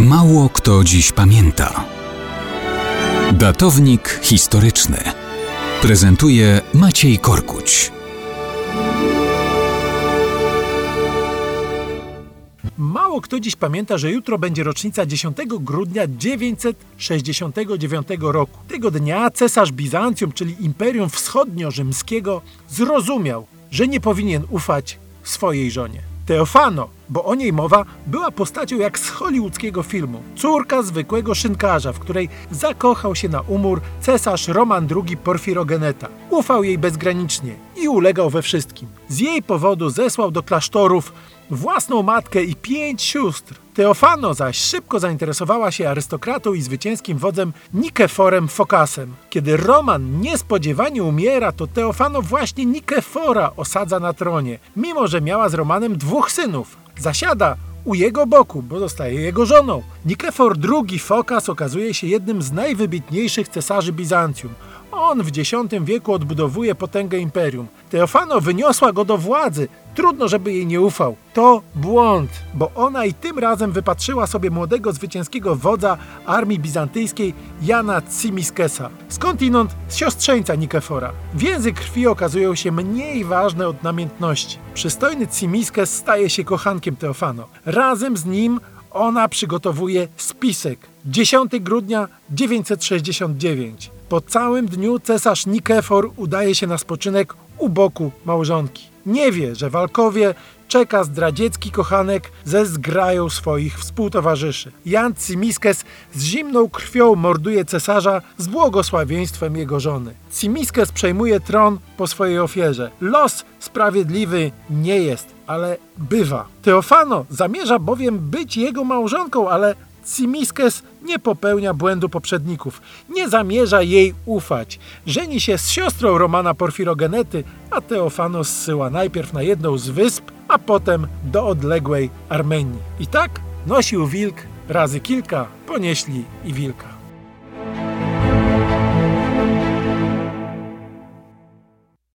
Mało kto dziś pamięta. Datownik historyczny prezentuje Maciej Korkuć. Mało kto dziś pamięta, że jutro będzie rocznica 10 grudnia 969 roku. Tego dnia cesarz Bizancjum, czyli Imperium Wschodnio-Rzymskiego, zrozumiał, że nie powinien ufać swojej żonie. Teofano, bo o niej mowa, była postacią jak z hollywoodzkiego filmu. Córka zwykłego szynkarza, w której zakochał się na umór cesarz Roman II Porfirogeneta. Ufał jej bezgranicznie i ulegał we wszystkim. Z jej powodu zesłał do klasztorów własną matkę i pięć sióstr. Teofano zaś szybko zainteresowała się arystokratą i zwycięskim wodzem Nikeforem Fokasem. Kiedy Roman niespodziewanie umiera, to Teofano właśnie Nikefora osadza na tronie, mimo że miała z Romanem dwóch synów. Zasiada u jego boku, bo zostaje jego żoną. Nikefor II Fokas okazuje się jednym z najwybitniejszych cesarzy Bizancjum. On w X wieku odbudowuje potęgę imperium. Teofano wyniosła go do władzy. Trudno, żeby jej nie ufał. To błąd, bo ona i tym razem wypatrzyła sobie młodego zwycięskiego wodza armii bizantyjskiej Jana Cimiskesa. Skądinąd z siostrzeńca Nikefora. Więzy krwi okazują się mniej ważne od namiętności. Przystojny Cimiskes staje się kochankiem Teofano. Razem z nim ona przygotowuje spisek. 10 grudnia 969. Po całym dniu cesarz Nikefor udaje się na spoczynek u boku małżonki. Nie wie, że w Alkowie czeka zdradziecki kochanek ze zgrają swoich współtowarzyszy. Jan Cimiskes z zimną krwią morduje cesarza z błogosławieństwem jego żony. Cimiskes przejmuje tron po swojej ofierze. Los sprawiedliwy nie jest, ale bywa. Teofano zamierza bowiem być jego małżonką, ale Cimiskes nie popełnia błędu poprzedników. Nie zamierza jej ufać. Żeni się z siostrą Romana Porfirogenety, a Teofano zsyła najpierw na jedną z wysp, a potem do odległej Armenii. I tak nosił wilk razy kilka, ponieśli i wilka.